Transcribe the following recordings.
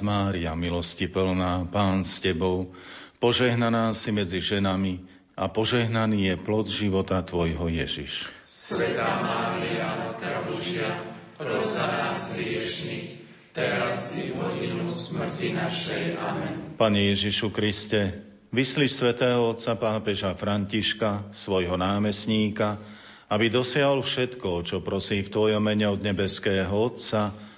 Mária, milosti plná, Pán s Tebou, požehnaná si medzi ženami a požehnaný je plod života Tvojho Ježiš. Svetá Mária, Matka Božia, pros za nás hriešných, teraz i v hodinu smrti našej. Amen. Pane Ježišu Kriste, vyslí svätého otca pápeža Františka, svojho námestníka, aby dosiahol všetko, čo prosí v Tvojom mene od nebeského Otca,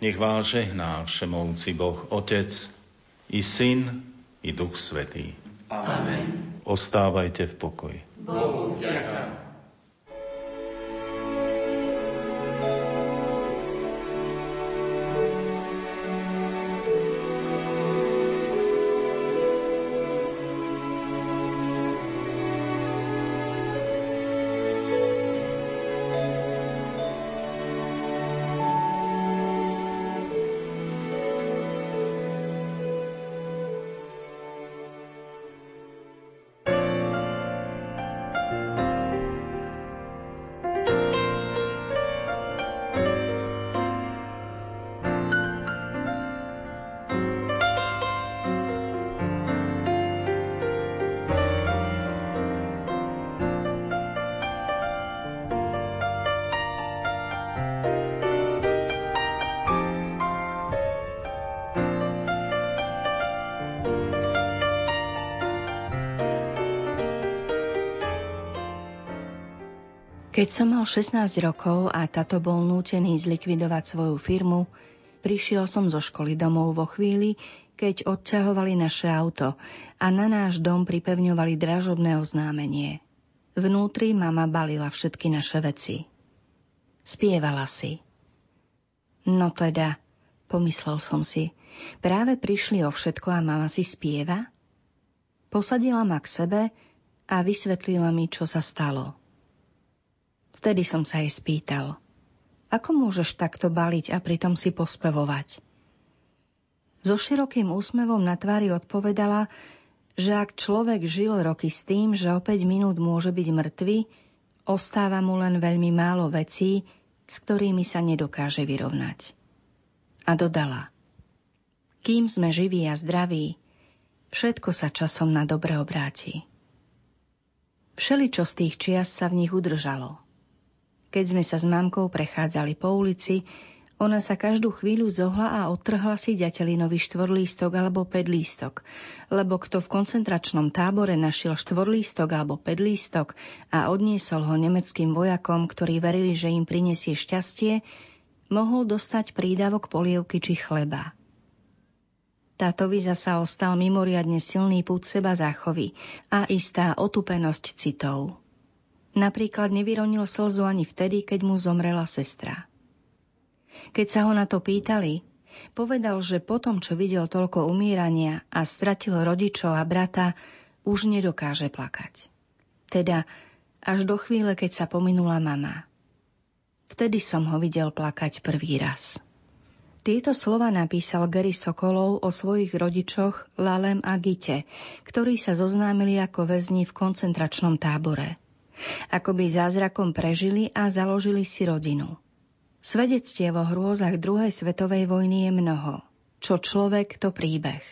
Nech vás žehná všemovci Boh Otec i Syn i Duch Svetý. Amen. Ostávajte v pokoji. Bohu vďaka. Keď som mal 16 rokov a tato bol nútený zlikvidovať svoju firmu, prišiel som zo školy domov vo chvíli, keď odťahovali naše auto a na náš dom pripevňovali dražobné oznámenie. Vnútri mama balila všetky naše veci. Spievala si. No teda, pomyslel som si, práve prišli o všetko a mama si spieva? Posadila ma k sebe a vysvetlila mi, čo sa stalo. Vtedy som sa jej spýtal, ako môžeš takto baliť a pritom si pospevovať? So širokým úsmevom na tvári odpovedala, že ak človek žil roky s tým, že o 5 minút môže byť mŕtvy, ostáva mu len veľmi málo vecí, s ktorými sa nedokáže vyrovnať. A dodala, kým sme živí a zdraví, všetko sa časom na dobre obráti. Všeličo z tých čias sa v nich udržalo – keď sme sa s mamkou prechádzali po ulici, ona sa každú chvíľu zohla a odtrhla si ďatelinový štvorlístok alebo pedlístok, lebo kto v koncentračnom tábore našiel štvorlístok alebo pedlístok a odniesol ho nemeckým vojakom, ktorí verili, že im prinesie šťastie, mohol dostať prídavok polievky či chleba. Tátovi zasa ostal mimoriadne silný pút seba záchovy a istá otupenosť citov. Napríklad nevyronil slzu ani vtedy, keď mu zomrela sestra. Keď sa ho na to pýtali, povedal, že potom, čo videl toľko umírania a stratil rodičov a brata, už nedokáže plakať. Teda až do chvíle, keď sa pominula mama. Vtedy som ho videl plakať prvý raz. Tieto slova napísal Gary Sokolov o svojich rodičoch Lalem a Gite, ktorí sa zoznámili ako väzni v koncentračnom tábore – ako by zázrakom prežili a založili si rodinu. Svedectie vo hrôzach druhej svetovej vojny je mnoho. Čo človek, to príbeh.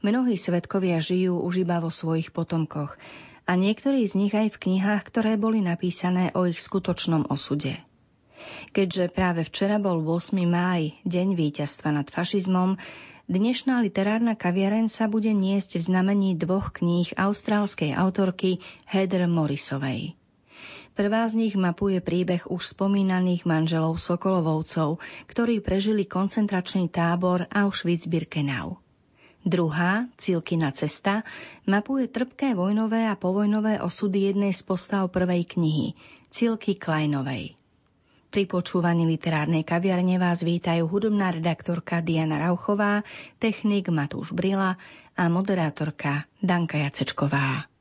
Mnohí svetkovia žijú už iba vo svojich potomkoch a niektorí z nich aj v knihách, ktoré boli napísané o ich skutočnom osude. Keďže práve včera bol 8. máj, deň víťazstva nad fašizmom, Dnešná literárna kaviareň sa bude niesť v znamení dvoch kníh austrálskej autorky Heather Morrisovej. Prvá z nich mapuje príbeh už spomínaných manželov Sokolovovcov, ktorí prežili koncentračný tábor Auschwitz-Birkenau. Druhá, Cilkina cesta, mapuje trpké vojnové a povojnové osudy jednej z postav prvej knihy, Cilky Kleinovej. Pri počúvaní literárnej kaviarne vás vítajú hudobná redaktorka Diana Rauchová, technik Matúš Brila a moderátorka Danka Jacečková.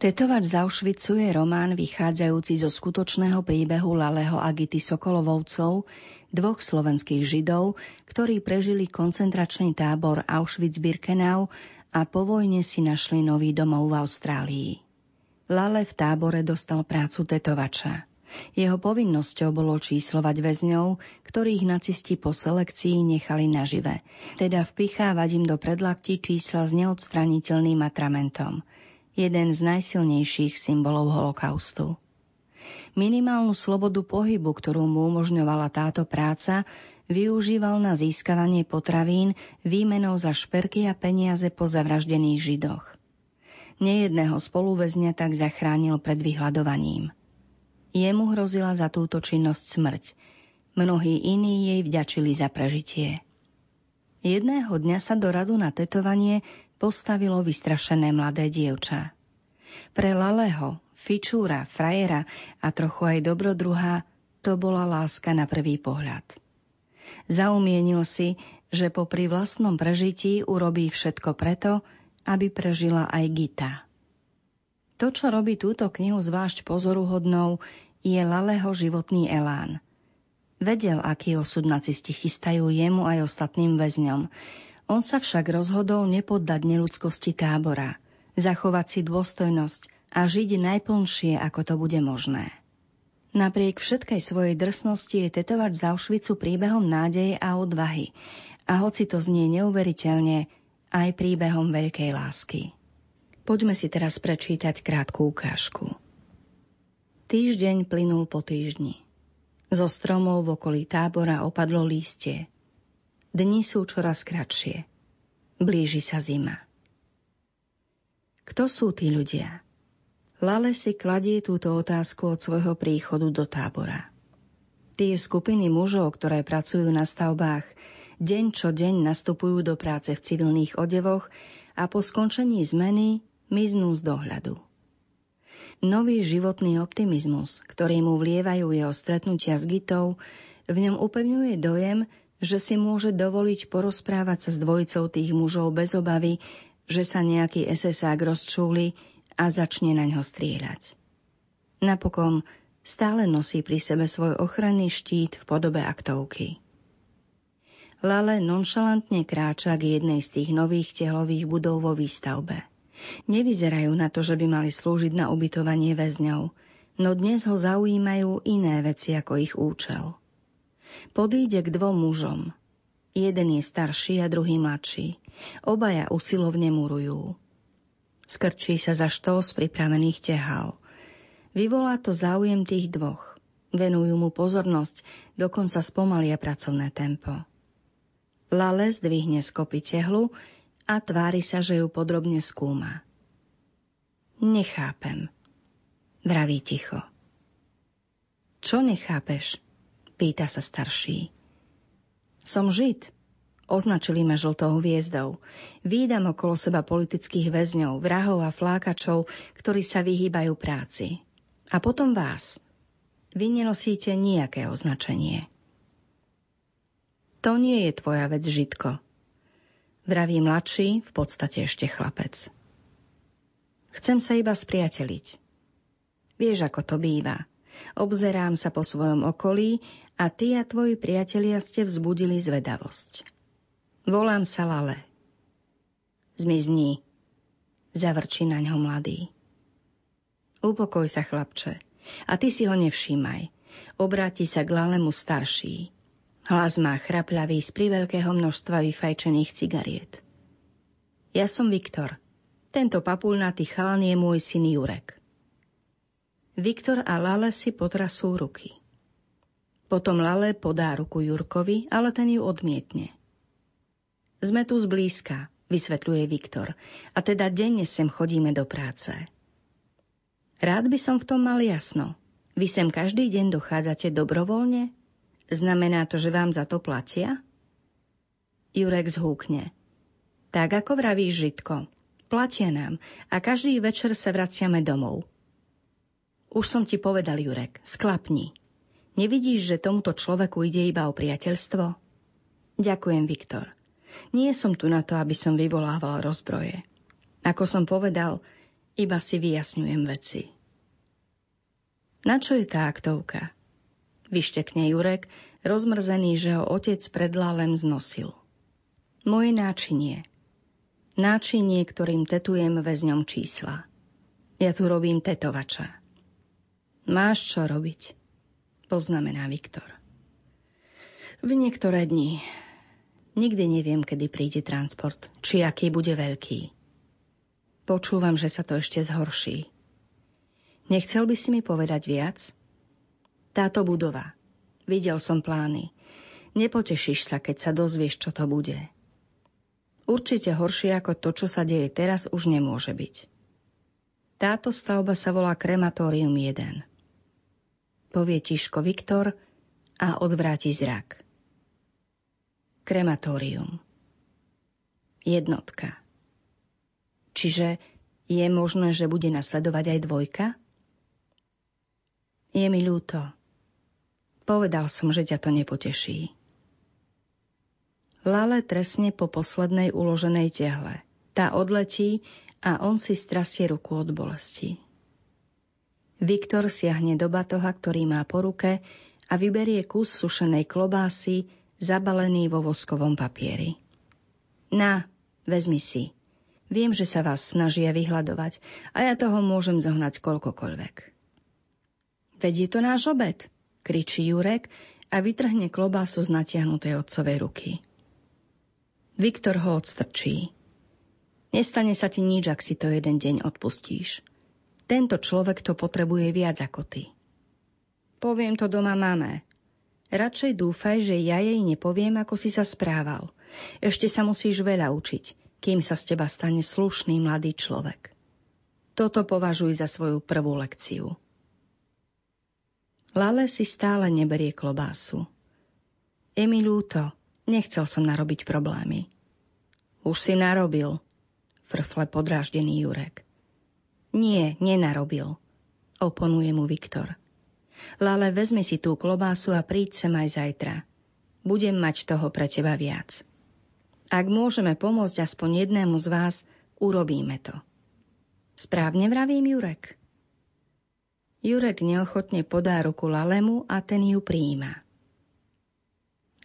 Tetovač z Auschwitzu je román vychádzajúci zo skutočného príbehu Laleho a Gity Sokolovovcov, dvoch slovenských židov, ktorí prežili koncentračný tábor Auschwitz-Birkenau a po vojne si našli nový domov v Austrálii. Lale v tábore dostal prácu tetovača. Jeho povinnosťou bolo číslovať väzňov, ktorých nacisti po selekcii nechali nažive, teda vpichávať im do predlakti čísla s neodstraniteľným atramentom – jeden z najsilnejších symbolov holokaustu. Minimálnu slobodu pohybu, ktorú mu umožňovala táto práca, využíval na získavanie potravín výmenou za šperky a peniaze po zavraždených židoch. Nejedného spoluväzňa tak zachránil pred vyhľadovaním. Jemu hrozila za túto činnosť smrť. Mnohí iní jej vďačili za prežitie. Jedného dňa sa do radu na tetovanie postavilo vystrašené mladé dievča. Pre Laleho, fičúra, frajera a trochu aj dobrodruha to bola láska na prvý pohľad. Zaumienil si, že popri vlastnom prežití urobí všetko preto, aby prežila aj Gita. To, čo robí túto knihu zvlášť pozoruhodnou, je Laleho životný elán. Vedel, aký osud nacisti chystajú jemu aj ostatným väzňom, on sa však rozhodol nepoddať neludskosti tábora, zachovať si dôstojnosť a žiť najplnšie, ako to bude možné. Napriek všetkej svojej drsnosti je tetovať z Auschwitzu príbehom nádeje a odvahy a hoci to znie neuveriteľne, aj príbehom veľkej lásky. Poďme si teraz prečítať krátku ukážku. Týždeň plynul po týždni. Zo stromov v okolí tábora opadlo lístie. Dni sú čoraz kratšie. Blíži sa zima. Kto sú tí ľudia? Lale si kladie túto otázku od svojho príchodu do tábora. Tie skupiny mužov, ktoré pracujú na stavbách, deň čo deň nastupujú do práce v civilných odevoch a po skončení zmeny miznú z dohľadu. Nový životný optimizmus, ktorý mu vlievajú jeho stretnutia s Gitou, v ňom upevňuje dojem, že si môže dovoliť porozprávať sa s dvojicou tých mužov bez obavy, že sa nejaký SSák rozčúli a začne na ňo strieľať. Napokon stále nosí pri sebe svoj ochranný štít v podobe aktovky. Lale nonšalantne kráča k jednej z tých nových tehlových budov vo výstavbe. Nevyzerajú na to, že by mali slúžiť na ubytovanie väzňov, no dnes ho zaujímajú iné veci ako ich účel. Podíde k dvom mužom. Jeden je starší a druhý mladší. Obaja usilovne murujú. Skrčí sa za štos pripravených tehal. Vyvolá to záujem tých dvoch. Venujú mu pozornosť, dokonca spomalia pracovné tempo. Lale zdvihne z kopy tehlu a tvári sa, že ju podrobne skúma. Nechápem. Vraví ticho. Čo nechápeš? Pýta sa starší. Som žid. Označili ma žltou hviezdou. Výdam okolo seba politických väzňov, vrahov a flákačov, ktorí sa vyhýbajú práci. A potom vás. Vy nenosíte nejaké označenie. To nie je tvoja vec, Žitko. Vraví mladší, v podstate ešte chlapec. Chcem sa iba spriateliť. Vieš, ako to býva. Obzerám sa po svojom okolí a ty a tvoji priatelia ste vzbudili zvedavosť. Volám sa Lale. Zmizni, zavrčí na ňo mladý. Upokoj sa, chlapče, a ty si ho nevšímaj. Obráti sa k Lalemu starší. Hlas má chrapľavý z priveľkého množstva vyfajčených cigariet. Ja som Viktor, tento papulnatý chalan je môj syn Jurek. Viktor a Lale si potrasú ruky. Potom Lale podá ruku Jurkovi, ale ten ju odmietne. Sme tu zblízka, vysvetľuje Viktor, a teda denne sem chodíme do práce. Rád by som v tom mal jasno. Vy sem každý deň dochádzate dobrovoľne? Znamená to, že vám za to platia? Jurek zhúkne. Tak ako vravíš, Žitko, Platia nám a každý večer sa vraciame domov. Už som ti povedal, Jurek, sklapni. Nevidíš, že tomuto človeku ide iba o priateľstvo? Ďakujem, Viktor. Nie som tu na to, aby som vyvolával rozbroje. Ako som povedal, iba si vyjasňujem veci. Na čo je tá aktovka? Vyštekne Jurek, rozmrzený, že ho otec pred lálem znosil. Moje náčinie – náčinie, ktorým tetujem väzňom čísla. Ja tu robím tetovača. Máš čo robiť, poznamená Viktor. V niektoré dni. Nikdy neviem, kedy príde transport, či aký bude veľký. Počúvam, že sa to ešte zhorší. Nechcel by si mi povedať viac? Táto budova. Videl som plány. Nepotešíš sa, keď sa dozvieš, čo to bude. Určite horšie ako to, čo sa deje teraz, už nemôže byť. Táto stavba sa volá Krematórium 1. Povie tiško Viktor a odvráti zrak. Krematórium. Jednotka. Čiže je možné, že bude nasledovať aj dvojka? Je mi ľúto. Povedal som, že ťa to nepoteší. Lale tresne po poslednej uloženej tehle. Tá odletí a on si strasie ruku od bolesti. Viktor siahne do batoha, ktorý má po ruke a vyberie kus sušenej klobásy, zabalený vo voskovom papieri. Na, vezmi si. Viem, že sa vás snažia vyhľadovať a ja toho môžem zohnať koľkokoľvek. Veď je to náš obed, kričí Jurek a vytrhne klobásu z natiahnutej otcovej ruky. Viktor ho odstrčí. Nestane sa ti nič, ak si to jeden deň odpustíš. Tento človek to potrebuje viac ako ty. Poviem to doma mame. Radšej dúfaj, že ja jej nepoviem, ako si sa správal. Ešte sa musíš veľa učiť, kým sa z teba stane slušný mladý človek. Toto považuj za svoju prvú lekciu. Lale si stále neberie klobásu. Je mi ľúto, Nechcel som narobiť problémy. Už si narobil, frfle podráždený Jurek. Nie, nenarobil, oponuje mu Viktor. Lale, vezmi si tú klobásu a príď sem aj zajtra. Budem mať toho pre teba viac. Ak môžeme pomôcť aspoň jednému z vás, urobíme to. Správne vravím, Jurek? Jurek neochotne podá ruku Lalemu a ten ju prijíma.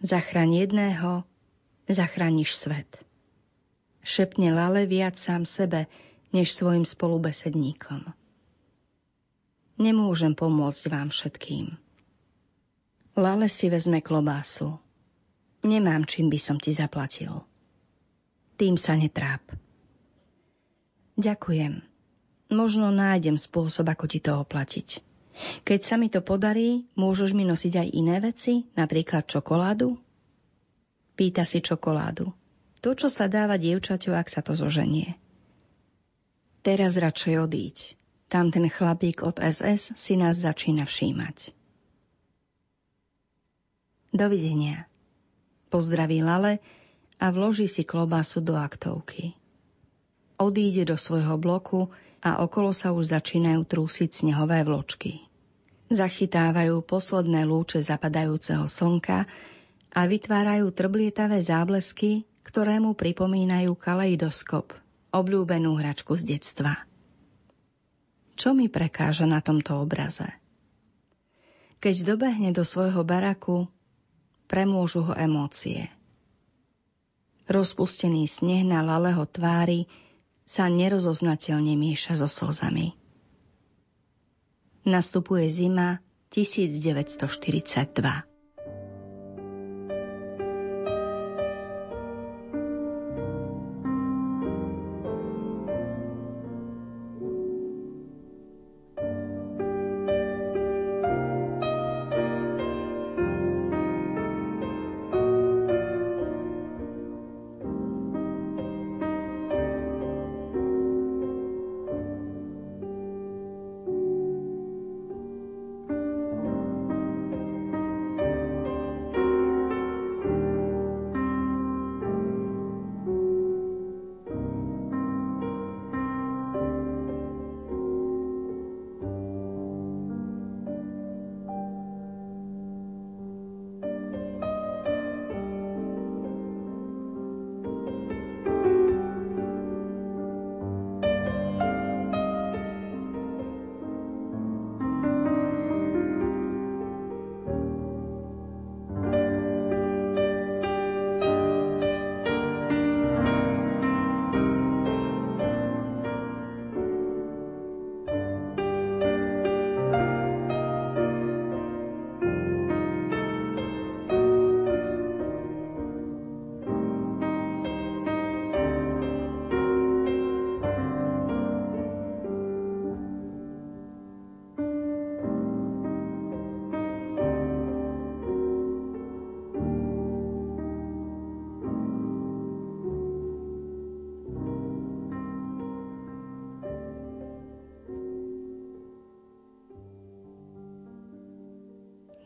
Zachraň jedného, zachrániš svet. Šepne Lale viac sám sebe, než svojim spolubesedníkom. Nemôžem pomôcť vám všetkým. Lale si vezme klobásu. Nemám, čím by som ti zaplatil. Tým sa netráp. Ďakujem. Možno nájdem spôsob, ako ti to oplatiť. Keď sa mi to podarí, môžeš mi nosiť aj iné veci, napríklad čokoládu? Pýta si čokoládu. To, čo sa dáva dievčaťu, ak sa to zoženie. Teraz radšej odíď. Tam ten chlapík od SS si nás začína všímať. Dovidenia. Pozdraví Lale a vloží si klobásu do aktovky. Odíde do svojho bloku a okolo sa už začínajú trúsiť snehové vločky. Zachytávajú posledné lúče zapadajúceho slnka a vytvárajú trblietavé záblesky, ktoré mu pripomínajú kaleidoskop, obľúbenú hračku z detstva. Čo mi prekáža na tomto obraze? Keď dobehne do svojho baraku, premôžu ho emócie. Rozpustený sneh na laleho tvári sa nerozoznateľne mieša so slzami. Nastupuje zima 1942.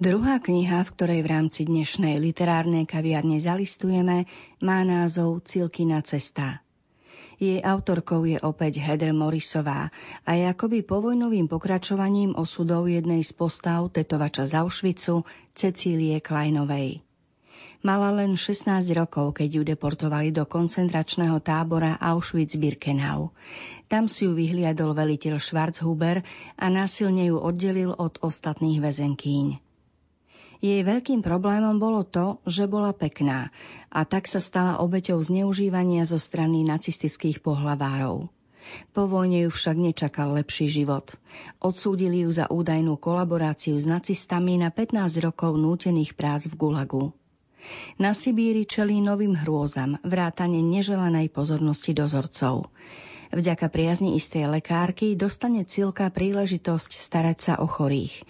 Druhá kniha, v ktorej v rámci dnešnej literárnej kaviarne zalistujeme, má názov Cilkina cesta. Jej autorkou je opäť Heather Morrisová a je akoby povojnovým pokračovaním osudov jednej z postav tetovača z Auschwitzu Cecílie Kleinovej. Mala len 16 rokov, keď ju deportovali do koncentračného tábora Auschwitz-Birkenau. Tam si ju vyhliadol veliteľ Schwarzhuber a násilne ju oddelil od ostatných väzenkýň. Jej veľkým problémom bolo to, že bola pekná a tak sa stala obeťou zneužívania zo strany nacistických pohlavárov. Po vojne ju však nečakal lepší život. Odsúdili ju za údajnú kolaboráciu s nacistami na 15 rokov nútených prác v Gulagu. Na Sibíri čelí novým hrôzam, vrátane neželanej pozornosti dozorcov. Vďaka priazni istej lekárky dostane Cilka príležitosť starať sa o chorých.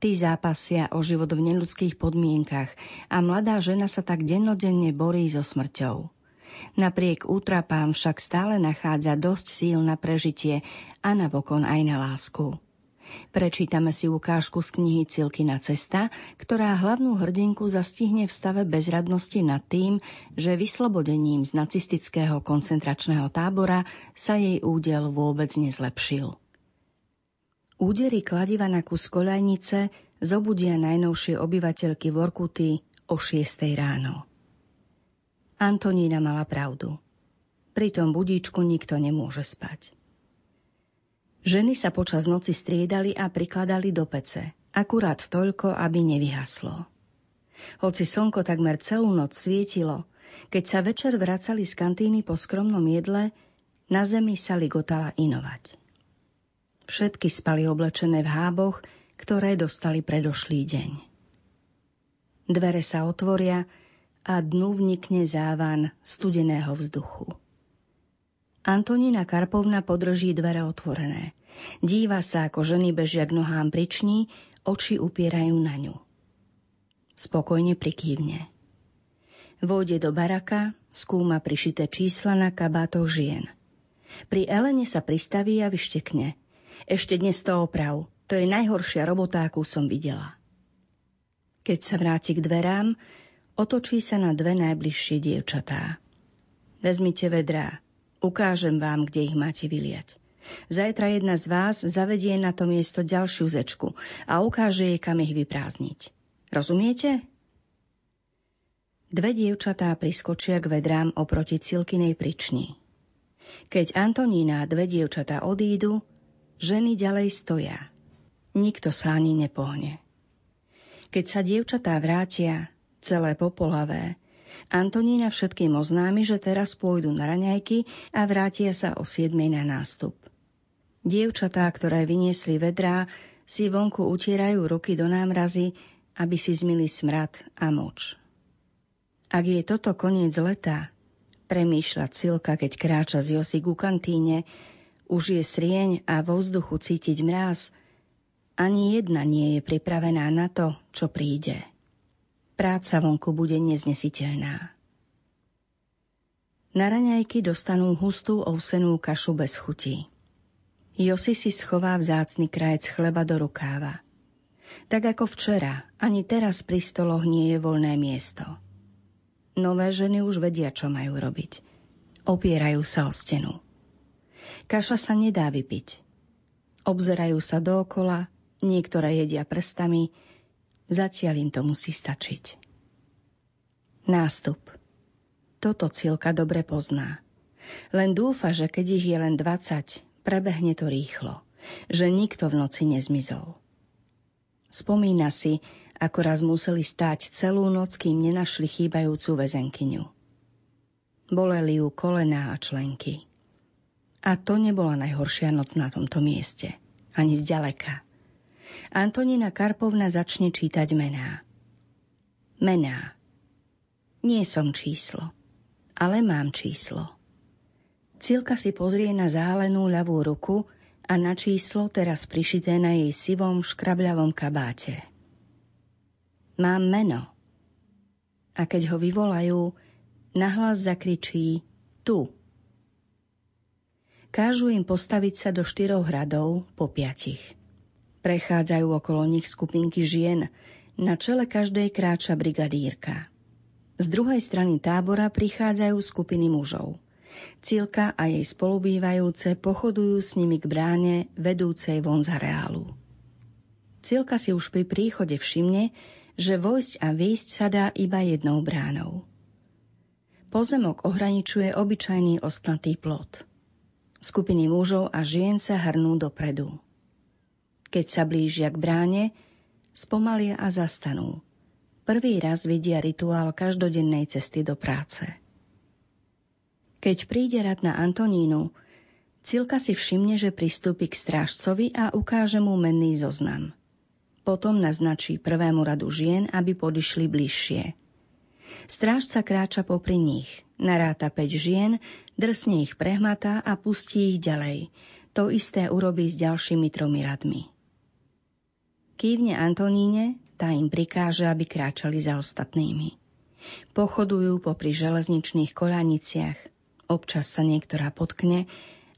Tí zápasia o život v neľudských podmienkach a mladá žena sa tak dennodenne borí so smrťou. Napriek útrapám však stále nachádza dosť síl na prežitie a napokon aj na lásku. Prečítame si ukážku z knihy Cilkina cesta, ktorá hlavnú hrdinku zastihne v stave bezradnosti nad tým, že vyslobodením z nacistického koncentračného tábora sa jej údel vôbec nezlepšil. Údery kladiva na kus koľajnice zobudia najnovšie obyvateľky Vorkuty o 6 ráno. Antonína mala pravdu. Pri tom budíčku nikto nemôže spať. Ženy sa počas noci striedali a prikladali do pece, akurát toľko, aby nevyhaslo. Hoci slnko takmer celú noc svietilo, keď sa večer vracali z kantíny po skromnom jedle, na zemi sa ligotala inovať. Všetky spali oblečené v háboch, ktoré dostali predošlý deň. Dvere sa otvoria a dnu vnikne závan studeného vzduchu. Antonína Karpovna podrží dvere otvorené. Díva sa, ako ženy bežia k nohám priční, oči upierajú na ňu. Spokojne prikývne. Vôjde do baraka, skúma prišité čísla na kabátoch žien. Pri Elene sa pristaví a vyštekne. Ešte dnes to oprav. To je najhoršia robota, akú som videla. Keď sa vráti k dverám, otočí sa na dve najbližšie dievčatá. Vezmite vedrá, ukážem vám, kde ich máte vyliať. Zajtra jedna z vás zavedie na to miesto ďalšiu zečku a ukáže jej, kam ich vyprázdniť. Rozumiete? Dve dievčatá priskočia k vedrám oproti Cilkinej prični. Keď Antonína a dve dievčatá odídu, ženy ďalej stoja. Nikto sa ani nepohne. Keď sa dievčatá vrátia, celé popolavé, Antonína všetkým oznámi, že teraz pôjdu na raňajky a vrátia sa o 7 na nástup. Dievčatá, ktoré vyniesli vedrá, si vonku utierajú ruky do námrazy, aby si zmili smrad a moč. Ak je toto koniec leta, premýšľa Cilka, keď kráča z Josy ku kantíne, už je srieň a vo vzduchu cítiť mráz, ani jedna nie je pripravená na to, čo príde práca vonku bude neznesiteľná. Na raňajky dostanú hustú ovsenú kašu bez chutí. Josi si schová vzácny krajec chleba do rukáva. Tak ako včera, ani teraz pri stoloch nie je voľné miesto. Nové ženy už vedia, čo majú robiť. Opierajú sa o stenu. Kaša sa nedá vypiť. Obzerajú sa dookola, niektoré jedia prstami, Zatiaľ im to musí stačiť. Nástup. Toto Cilka dobre pozná. Len dúfa, že keď ich je len 20, prebehne to rýchlo. Že nikto v noci nezmizol. Spomína si, ako raz museli stáť celú noc, kým nenašli chýbajúcu väzenkyňu. Boleli ju kolená a členky. A to nebola najhoršia noc na tomto mieste. Ani zďaleka. Antonina Karpovna začne čítať mená. Mená. Nie som číslo, ale mám číslo. Cilka si pozrie na zálenú ľavú ruku a na číslo teraz prišité na jej sivom škrabľavom kabáte. Mám meno. A keď ho vyvolajú, nahlas zakričí tu. Kážu im postaviť sa do štyroch hradov po piatich. Prechádzajú okolo nich skupinky žien, na čele každej kráča brigadírka. Z druhej strany tábora prichádzajú skupiny mužov. Cilka a jej spolubývajúce pochodujú s nimi k bráne vedúcej von z areálu. Cilka si už pri príchode všimne, že vojsť a výjsť sa dá iba jednou bránou. Pozemok ohraničuje obyčajný ostnatý plot. Skupiny mužov a žien sa hrnú dopredu. Keď sa blížia k bráne, spomalia a zastanú. Prvý raz vidia rituál každodennej cesty do práce. Keď príde rad na Antonínu, Cilka si všimne, že pristúpi k strážcovi a ukáže mu menný zoznam. Potom naznačí prvému radu žien, aby podišli bližšie. Strážca kráča popri nich, naráta 5 žien, drsne ich prehmatá a pustí ich ďalej. To isté urobí s ďalšími tromi radmi. Kývne Antoníne, tá im prikáže, aby kráčali za ostatnými. Pochodujú popri železničných koľaniciach, občas sa niektorá potkne,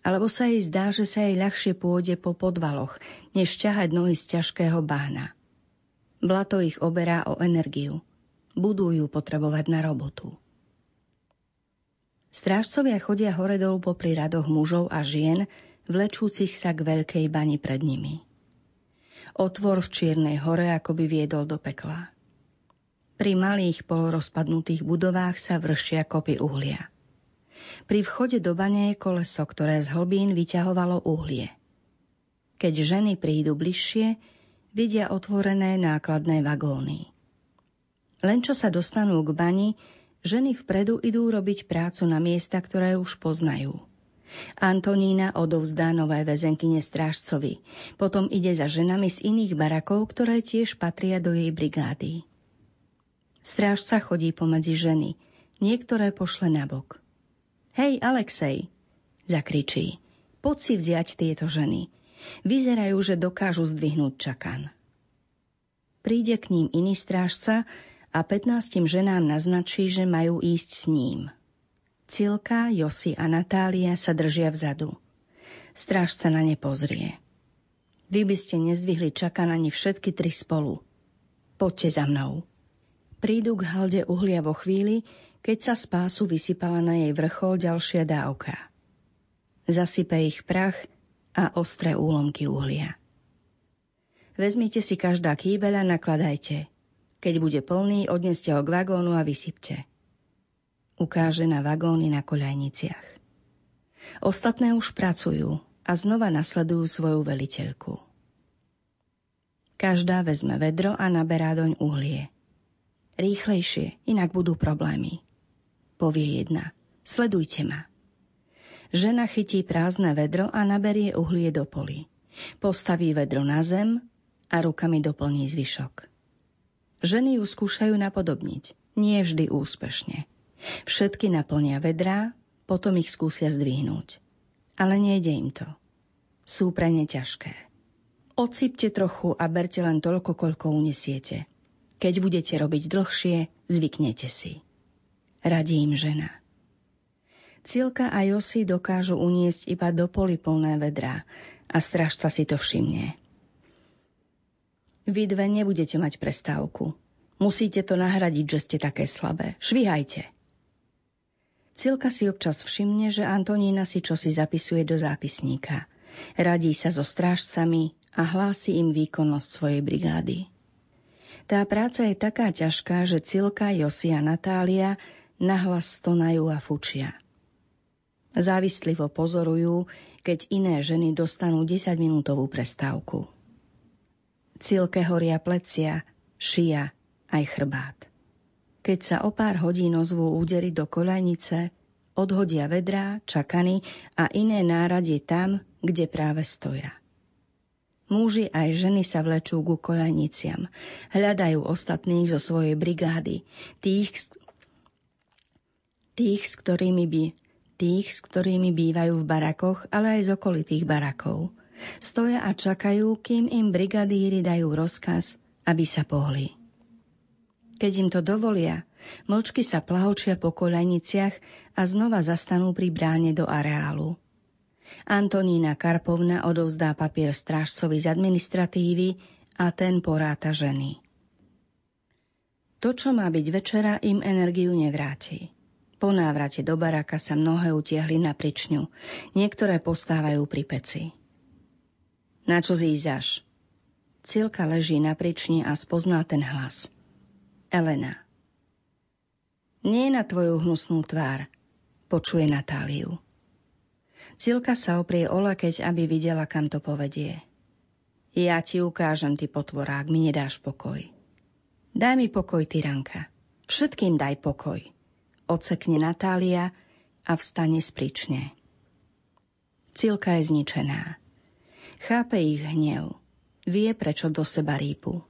alebo sa jej zdá, že sa jej ľahšie pôjde po podvaloch, než ťahať nohy z ťažkého bahna. Blato ich oberá o energiu. Budú ju potrebovať na robotu. Strážcovia chodia hore dolu popri radoch mužov a žien, vlečúcich sa k veľkej bani pred nimi. Otvor v Čiernej hore akoby viedol do pekla. Pri malých polorozpadnutých budovách sa vršia kopy uhlia. Pri vchode do bane je koleso, ktoré z hlbín vyťahovalo uhlie. Keď ženy prídu bližšie, vidia otvorené nákladné vagóny. Len čo sa dostanú k bani, ženy vpredu idú robiť prácu na miesta, ktoré už poznajú – Antonína odovzdá nové väzenkyne strážcovi. Potom ide za ženami z iných barakov, ktoré tiež patria do jej brigády. Strážca chodí pomedzi ženy. Niektoré pošle nabok. Hej, Alexej, zakričí. Poď si vziať tieto ženy. Vyzerajú, že dokážu zdvihnúť čakan. Príde k ním iný strážca a 15 ženám naznačí, že majú ísť s ním. Cilka, Josi a Natália sa držia vzadu. Strážca na ne pozrie. Vy by ste nezdvihli čakanani všetky tri spolu. Poďte za mnou. Prídu k halde uhlia vo chvíli, keď sa z pásu vysypala na jej vrchol ďalšia dávka. Zasype ich prach a ostré úlomky uhlia. Vezmite si každá kýbeľ a nakladajte. Keď bude plný, odneste ho k vagónu a vysypte. Ukáže na vagóny na koľajniciach. Ostatné už pracujú a znova nasledujú svoju veliteľku. Každá vezme vedro a naberá doň uhlie. Rýchlejšie, inak budú problémy. Povie jedna. Sledujte ma. Žena chytí prázdne vedro a naberie uhlie do poli. Postaví vedro na zem a rukami doplní zvyšok. Ženy ju skúšajú napodobniť. Nie vždy úspešne. Všetky naplnia vedrá, potom ich skúsia zdvihnúť. Ale nejde im to. Sú pre ne ťažké. Odsypte trochu a berte len toľko, koľko unesiete. Keď budete robiť dlhšie, zvyknete si. Radí im žena. Cilka a Josi dokážu uniesť iba do poli plné vedrá a stražca si to všimne. Vy dve nebudete mať prestávku. Musíte to nahradiť, že ste také slabé. Švihajte. Cilka si občas všimne, že Antonína si čosi zapisuje do zápisníka. Radí sa so strážcami a hlási im výkonnosť svojej brigády. Tá práca je taká ťažká, že Cilka, Josi a Natália nahlas stonajú a fučia. Závislivo pozorujú, keď iné ženy dostanú 10-minútovú prestávku. Cilke horia plecia, šia aj chrbát. Keď sa o pár hodín ozvú údery do koľajnice, odhodia vedrá, čakany a iné náradie tam, kde práve stoja. Muži aj ženy sa vlečú ku koľajniciam. Hľadajú ostatných zo svojej brigády, tých, tých, s ktorými by, tých, s ktorými bývajú v barakoch, ale aj z okolitých barakov. Stoja a čakajú, kým im brigadíry dajú rozkaz, aby sa pohli. Keď im to dovolia, mlčky sa plahočia po koľajniciach a znova zastanú pri bráne do areálu. Antonína Karpovna odovzdá papier strážcovi z administratívy a ten poráta ženy. To, čo má byť večera, im energiu nevráti. Po návrate do baraka sa mnohé utiahli na pričňu, niektoré postávajú pri peci. Na čo zízaš? Cilka leží na prični a spozná ten hlas – Elena. Nie na tvoju hnusnú tvár, počuje Natáliu. Cilka sa oprie o lakeť, aby videla, kam to povedie. Ja ti ukážem, ty potvorák, mi nedáš pokoj. Daj mi pokoj, tyranka. Všetkým daj pokoj. Ocekne Natália a vstane sprične. Cilka je zničená. Chápe ich hnev. Vie, prečo do seba rýpu.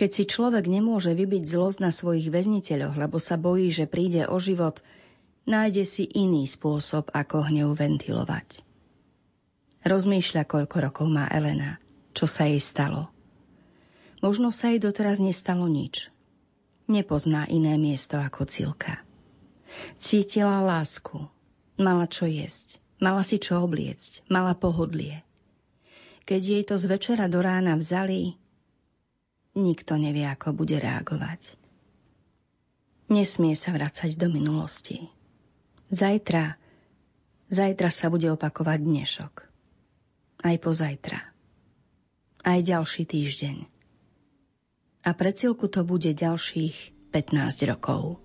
Keď si človek nemôže vybiť zlosť na svojich väzniteľoch, lebo sa bojí, že príde o život, nájde si iný spôsob, ako hnev ventilovať. Rozmýšľa, koľko rokov má Elena, čo sa jej stalo. Možno sa jej doteraz nestalo nič. Nepozná iné miesto ako Cilka. Cítila lásku, mala čo jesť, mala si čo obliecť, mala pohodlie. Keď jej to z večera do rána vzali, nikto nevie, ako bude reagovať. Nesmie sa vracať do minulosti. Zajtra, zajtra sa bude opakovať dnešok. Aj pozajtra. Aj ďalší týždeň. A pre Cilku to bude ďalších 15 rokov.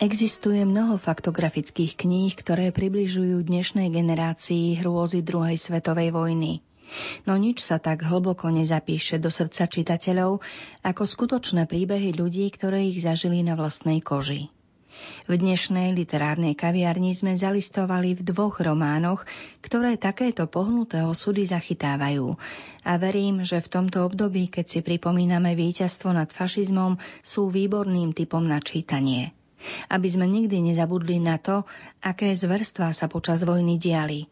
Existuje mnoho faktografických kníh, ktoré približujú dnešnej generácii hrôzy druhej svetovej vojny. No nič sa tak hlboko nezapíše do srdca čitateľov ako skutočné príbehy ľudí, ktoré ich zažili na vlastnej koži. V dnešnej literárnej kaviarni sme zalistovali v dvoch románoch, ktoré takéto pohnuté osudy zachytávajú. A verím, že v tomto období, keď si pripomíname víťazstvo nad fašizmom, sú výborným typom na čítanie aby sme nikdy nezabudli na to, aké zverstvá sa počas vojny diali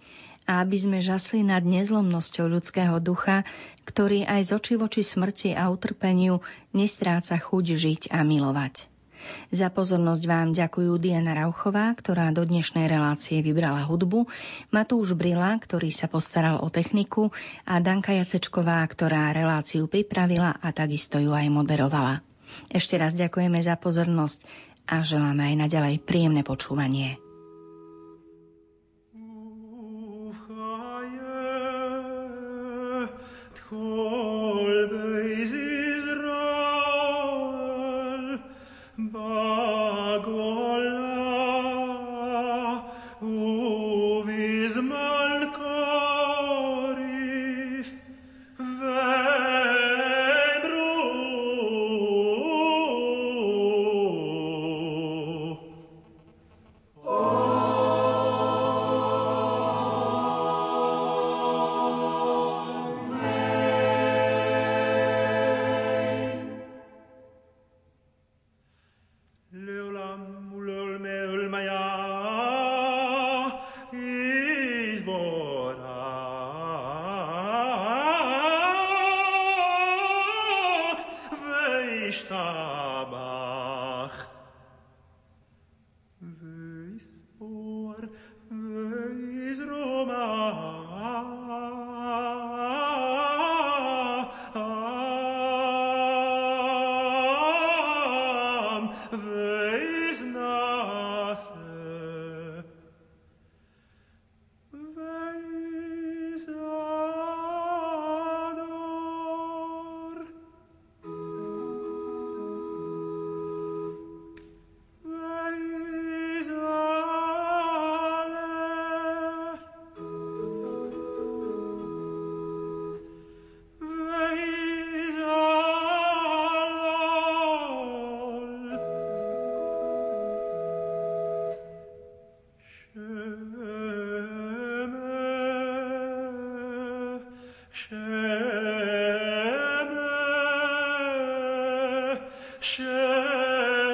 a aby sme žasli nad nezlomnosťou ľudského ducha, ktorý aj z oči voči smrti a utrpeniu nestráca chuť žiť a milovať. Za pozornosť vám ďakujú Diana Rauchová, ktorá do dnešnej relácie vybrala hudbu, Matúš Brila, ktorý sa postaral o techniku a Danka Jacečková, ktorá reláciu pripravila a takisto ju aj moderovala. Ešte raz ďakujeme za pozornosť a želáme aj naďalej príjemné počúvanie. está